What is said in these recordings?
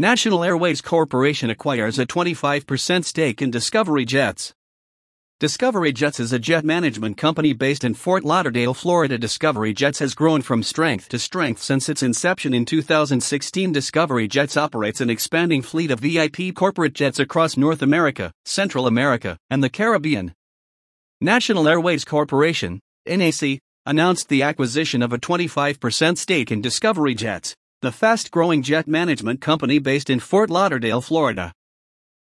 National Airways Corporation acquires a 25% stake in Discovery Jets. Discovery Jets is a jet management company based in Fort Lauderdale, Florida. Discovery Jets has grown from strength to strength since its inception in 2016. Discovery Jets operates an expanding fleet of VIP corporate jets across North America, Central America, and the Caribbean. National Airways Corporation, NAC, announced the acquisition of a 25% stake in Discovery Jets the fast growing jet management company based in Fort Lauderdale, Florida.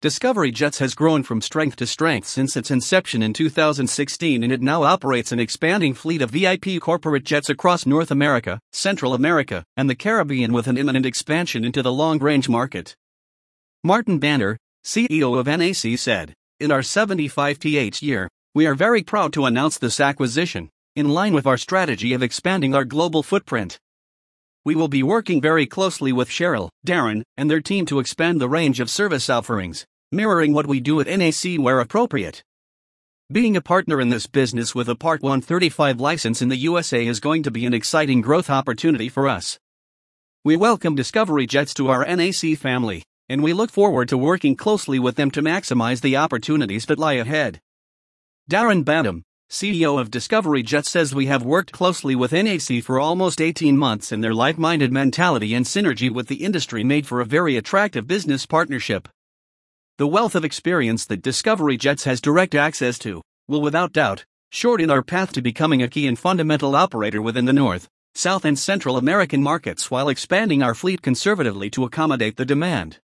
Discovery Jets has grown from strength to strength since its inception in 2016 and it now operates an expanding fleet of VIP corporate jets across North America, Central America, and the Caribbean with an imminent expansion into the long range market. Martin Banner, CEO of NAC, said, In our 75th year, we are very proud to announce this acquisition, in line with our strategy of expanding our global footprint. We will be working very closely with Cheryl, Darren, and their team to expand the range of service offerings, mirroring what we do at NAC where appropriate. Being a partner in this business with a Part 135 license in the USA is going to be an exciting growth opportunity for us. We welcome Discovery Jets to our NAC family, and we look forward to working closely with them to maximize the opportunities that lie ahead. Darren Banham, CEO of Discovery Jet says we have worked closely with NAC for almost 18 months and their like minded mentality and synergy with the industry made for a very attractive business partnership. The wealth of experience that Discovery Jets has direct access to will without doubt shorten our path to becoming a key and fundamental operator within the North, South, and Central American markets while expanding our fleet conservatively to accommodate the demand.